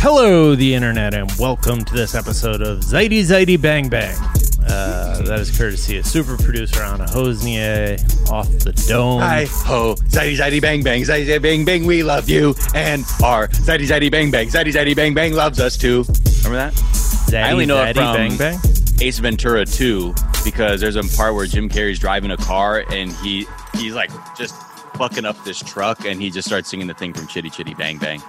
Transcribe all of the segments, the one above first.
Hello, the internet, and welcome to this episode of Zeity Zeity Bang Bang. Uh, that is courtesy of super producer Anna Hosnieh off the dome. Hi ho, zaddy zaddy bang bang, zaddy zaddy bang bang, we love you, and our zaddy zaddy bang bang, zaddy zaddy bang bang loves us too. Remember that? Zaddy, I only know it from- Bang Bang. Ace Ventura 2 because there's a part where Jim Carrey's driving a car and he he's like just fucking up this truck and he just starts singing the thing from Chitty Chitty Bang Bang.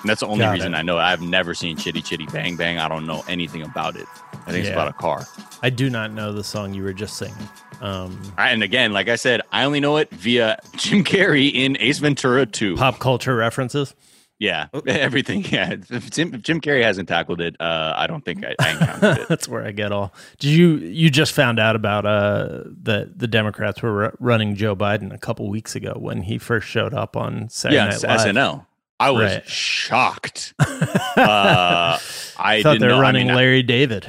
And that's the only Got reason it. I know. I've never seen Chitty Chitty Bang Bang. I don't know anything about it. I think it's about a car. I do not know the song you were just singing. Um, And again, like I said, I only know it via Jim Carrey in Ace Ventura 2. pop culture references. Yeah, everything. Yeah, if Jim, if Jim Carrey hasn't tackled it, uh, I don't think I, I encountered it. That's where I get all. Did you you just found out about uh the the Democrats were ru- running Joe Biden a couple weeks ago when he first showed up on Saturday yeah, Night Live. SNL. I was Right. shocked. uh, I thought they were know. running I mean, Larry David.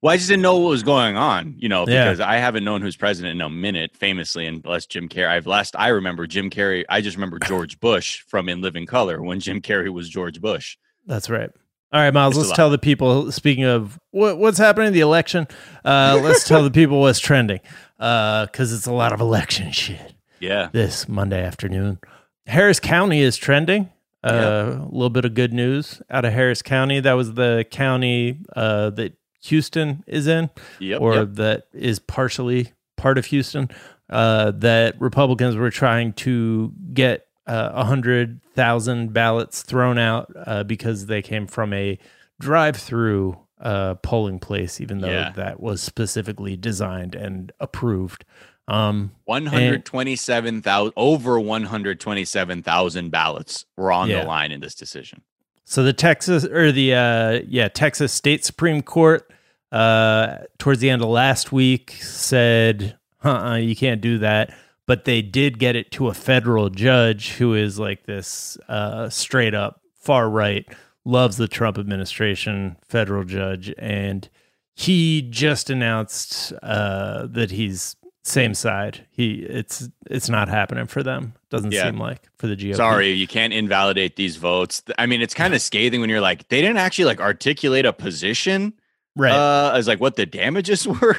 well, I just didn't know what was going on. You know, Yeah. because I haven't known who's president in a minute, famously, unless Jim Carrey. I've last I remember Jim Carrey. I just remember George Bush from In Living Color when Jim Carrey was George Bush. That's right. All right, Miles. It's Let's tell the people. Speaking of what, what's happening in the election, uh, let's tell the people what's trending because it's a lot of election shit Yeah, this Monday afternoon. Harris County is trending. Uh, Yeah. A little bit of good news out of Harris County. That was the county uh, that Houston is in, yep, or yep. that is partially part of Houston. Uh, that Republicans were trying to get uh, a hundred thousand ballots thrown out uh, because they came from a drive-through uh, polling place, even though Yeah. that was specifically designed and approved. Um, One hundred twenty-seven thousand over one hundred twenty-seven thousand ballots were on Yeah. the line in this decision. So the Texas or the uh yeah, Texas State Supreme Court uh towards the end of last week said, "Uh, you can't do that." But they did get it to a federal judge who is like this uh straight up far right, loves the Trump administration, federal judge and he just announced uh that he's same side. He it's it's not happening for them. Doesn't Yeah. seem like for the GOP. Sorry, you can't invalidate these votes. I mean, it's kind of scathing when you're like, they didn't actually like articulate a position Right. uh, as like what the damages were.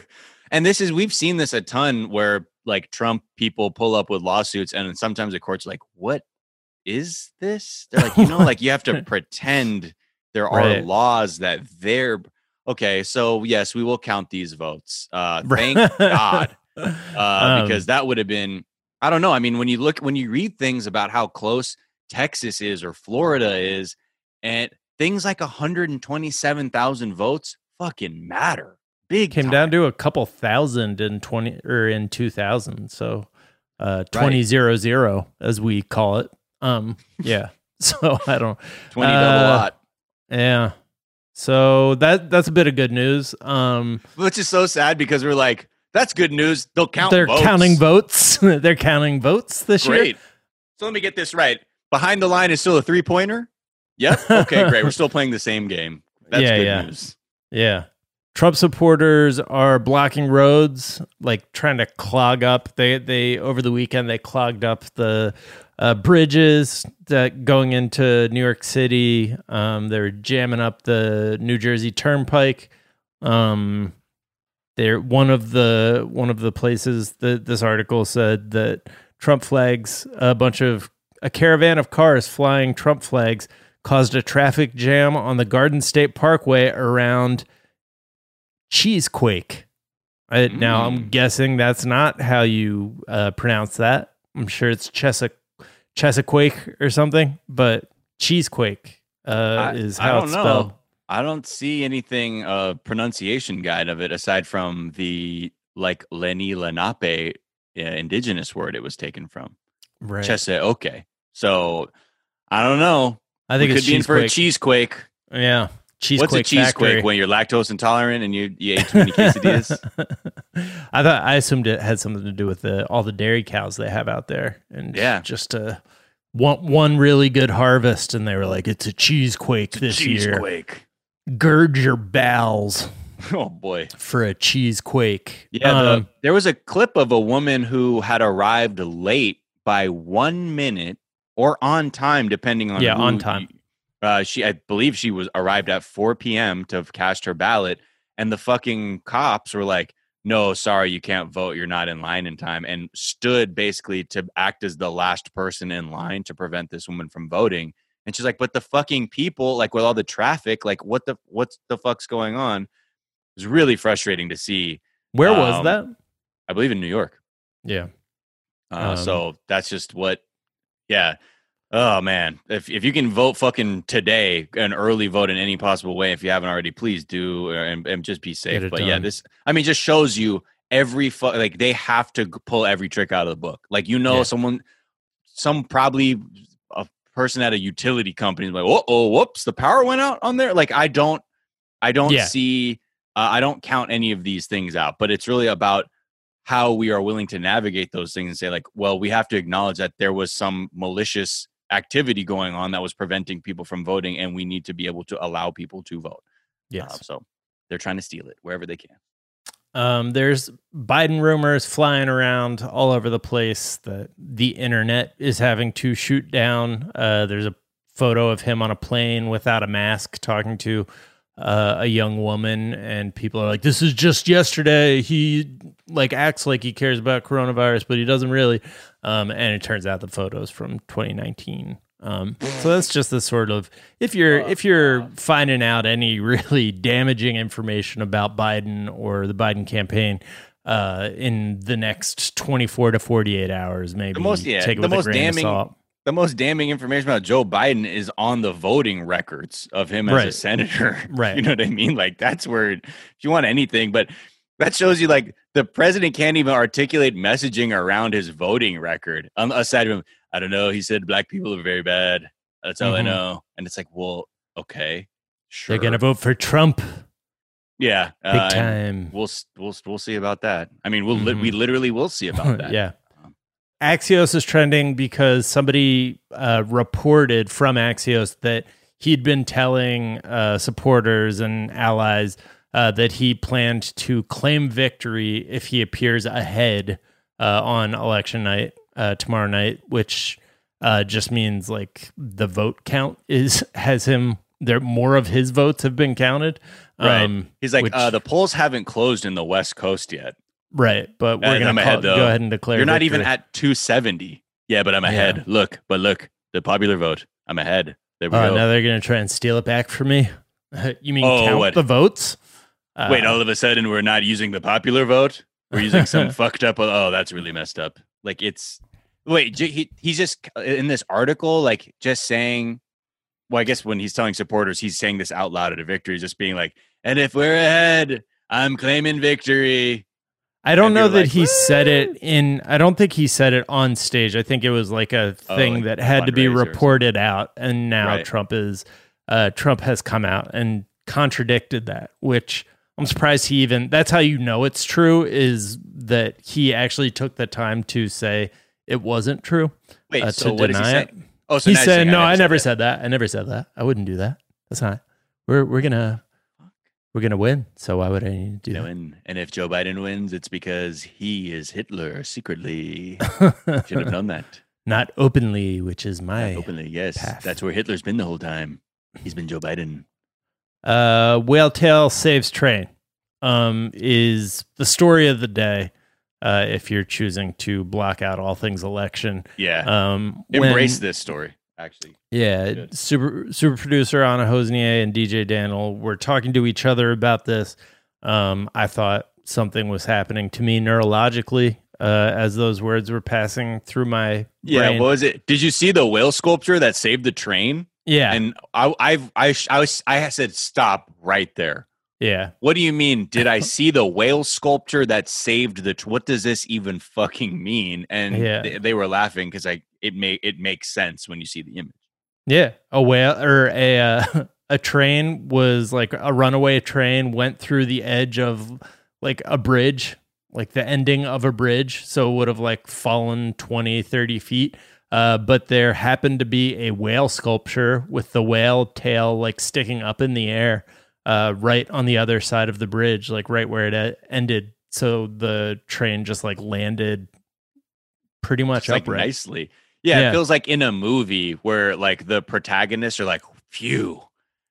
And this is we've seen this a ton where like Trump people pull up with lawsuits, and sometimes the court's like, "What is this?" They're like, you know, like you have to pretend there are Right. laws that they're okay. So yes, we will count these votes. Uh, thank God uh, Um, because that would have been I don't know. I mean, when you look when you read things about how close Texas is or Florida is, and things like 127,000 votes fucking matter. Big came time. down to a couple thousand in 20 or in 2000 so uh Right. 2000 as we call it um yeah so i don't 20 double uh, lot. yeah so that that's a bit of good news um Which is so sad because we're like, that's good news. They'll count they're votes. counting votes they're counting votes this year Great. So let me get this right. Behind the line is still a three pointer? Yep. Okay, great. We're still playing the same game. That's Yeah, good yeah. news. Yeah. Trump supporters are blocking roads, like trying to clog up. They they over the weekend they clogged up the uh, bridges that going into New York City. Um, they're jamming up the New Jersey Turnpike. Um, they're one of the one of the places that this article said that Trump flags a bunch of a caravan of cars flying Trump flags caused a traffic jam on the Garden State Parkway around Cheesequake. I, Now I'm Mm. guessing that's not how you uh, pronounce that. I'm sure it's Chesaquake or something, but Cheesequake uh, I- is how it's know. spelled. I don't see anything uh pronunciation guide of it aside from the like Lenny Lenape uh, indigenous word it was taken from. Right. Chese okay. So I don't know. I think it's could be in for a Cheesequake. Yeah. Cheese What's a cheesequake when you're lactose intolerant and you, you ate too many quesadillas? I thought I assumed it had something to do with the all the dairy cows they have out there, and Yeah. just uh, one one really good harvest, and they were like, "It's a cheesequake this year. cheesequake. Gird your bowels Oh boy. for a cheesequake." Yeah, the- Um, there was a clip of a woman who had arrived late by one minute or on time, depending on Yeah, on time. you- Uh, she, I believe, she was arrived at 4 p.m. to have cast her ballot, and the fucking cops were like, "No, sorry, you can't vote. You're not in line in time," and stood basically to act as the last person in line to prevent this woman from voting. And she's like, "But the fucking people, like with all the traffic, like what the what's the fuck's going on?" It was really frustrating to see. Where was Um, that? I believe in New York. Yeah. Uh, Um, so that's just what, yeah. Oh man, if if you can vote fucking today, an early vote in any possible way, if you haven't already, please do, uh, and, and just be safe. But yeah, this, I mean, just shows you every fu- like they have to pull every trick out of the book. Like you know, Yeah. someone, some probably person at a utility company is like, oh, oh, whoops, the power went out on there. Like I don't, I don't Yeah. see, uh, I don't count any of these things out. But it's really about how we are willing to navigate those things and say like well we have to acknowledge that there was some malicious activity going on that was preventing people from voting and we need to be able to allow people to vote Uh, Yes. so they're trying to steal it wherever they can Um, there's Biden rumors flying around all over the place that the internet is having to shoot down. Uh, there's a photo of him on a plane without a mask talking to uh, a young woman, and people are like, "This is just yesterday." He like acts like he cares about coronavirus, but he doesn't really. Um, and it turns out the photos from 2019. Um, so that's just the sort of if you're if you're finding out any really damaging information about Biden or the Biden campaign uh, in the next 24 to 48 hours, maybe most- yeah, take the most damning- the most damning information about joe biden is on the voting records of him as a senator. Right. you know what i mean? Like that's where if you want anything but that shows you like the president can't even articulate messaging around his voting record um, aside from i don't know he said black people are very bad. That's all i Mhm. know. And it's like well okay sure They're gonna vote for Trump. Yeah big uh, time. we'll we'll we'll see about that. I mean we'll li- we literally will see about that. Yeah. Axios is trending because somebody uh, reported from Axios that he'd been telling uh, supporters and allies uh, that he planned to claim victory if he appears ahead uh, on election night uh, tomorrow night, which uh, just means like the vote count is has him there. More of his votes have been counted. Right. he's like which- uh, the polls haven't closed in the west coast yet right, but we're gonna ahead, go ahead and declare. You're not even at 270. Yeah, but I'm Yeah. ahead. Look, but look, the popular vote. I'm ahead. There we Oh, go. now they're gonna try and steal it back from me. you mean Oh, count what? the votes? Uh, Wait, all of a sudden we're not using the popular vote. We're using some fucked up. Oh, that's really messed up. Like it's wait, he, he's just in this article, like just saying. Well, I guess when he's telling supporters, he's saying this out loud at a victory, just being like, "And if we're ahead, I'm claiming victory." I don't and know that like, he said it in. I don't think he said it on stage. I think it was like a Oh, thing like that had to be fundraiser or something. reported out, and now Right. Trump is. Uh, Trump has come out and contradicted that, which I'm surprised he even. That's how you know it's true is that he actually took the time to say it wasn't true. Wait, uh, so to what is he deny it. Oh, so he said, saying, "No, I never said said that. I never said that. I wouldn't do that. That's not. We're we're gonna we're gonna win. So why would I need to do that? and, and if Joe Biden wins, it's because he is Hitler secretly. that? Should have known that. not openly, which is my Openly, yes. path. That's where Hitler's been the whole time. He's been Joe Biden. Uh, whale tail saves train. Um, is the story of the day. Uh, if you're choosing to block out all things election, Yeah. um, Embrace when- this story, actually. Yeah, Good. super super producer Anna Hosnieh and DJ Daniel were talking to each other about this. Um, I thought something was happening to me neurologically uh, as those words were passing through my Yeah. brain. What was it? Did you see the whale sculpture that saved the train? Yeah, And I, I've, I, I was, I said, stop right there. yeah, What do you mean? Did I see the whale sculpture that saved the? Tr- what does this even fucking mean? And Yeah. they, they were laughing because I it may it makes sense when you see the image. yeah. A whale or a uh, a train was like a runaway train went through the edge of like a bridge, like the ending of a bridge, so it would have like fallen 20, 30 feet. Uh, but there happened to be a whale sculpture with the whale tail like sticking up in the air, uh, right on the other side of the bridge, like right where it ended. So the train just like landed pretty much It's like nicely. Yeah, Yeah. it feels like in a movie where like the protagonists are like phew.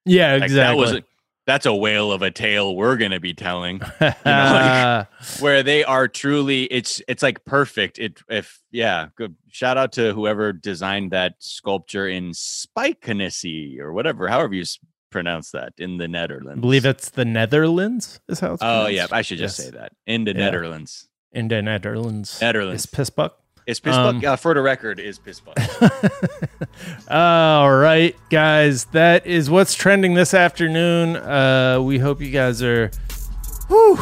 Yeah, Like, exactly. that was that's a whale of a tale we're gonna be telling. like- where they are truly it's it's like perfect it if yeah good shout out to whoever designed that sculpture in Spijkenisse or whatever however you pronounce that in the netherlands I believe it's the Netherlands is how it's oh yeah i should just Yes. say that in the Yeah. netherlands in the Netherlands. Netherlands. Is Pissbuck. It's Pisbuck, Um, uh, for the record is Pisbuck. All right, guys, that is what's trending this afternoon. Uh, we hope you guys are whew,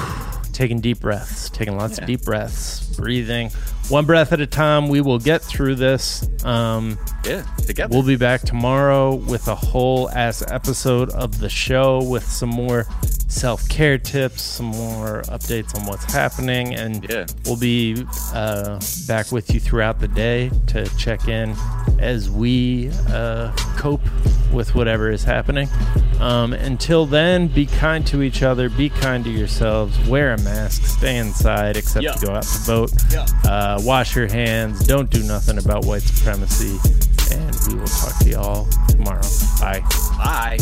taking deep breaths, taking lots Yeah. of deep breaths, breathing one breath at a time. We will get through this. Um, yeah together We'll be back tomorrow with a whole ass episode of the show with some more self care tips, some more updates on what's happening, and Yeah. we'll be uh, back with you throughout the day to check in as we uh, cope with whatever is happening. Um, until then, be kind to each other, be kind to yourselves, wear a mask, stay inside except Yeah. to go out to vote. Yeah. Uh, wash your hands. Don't do nothing about white supremacy. And we will talk to y'all tomorrow. Bye. bye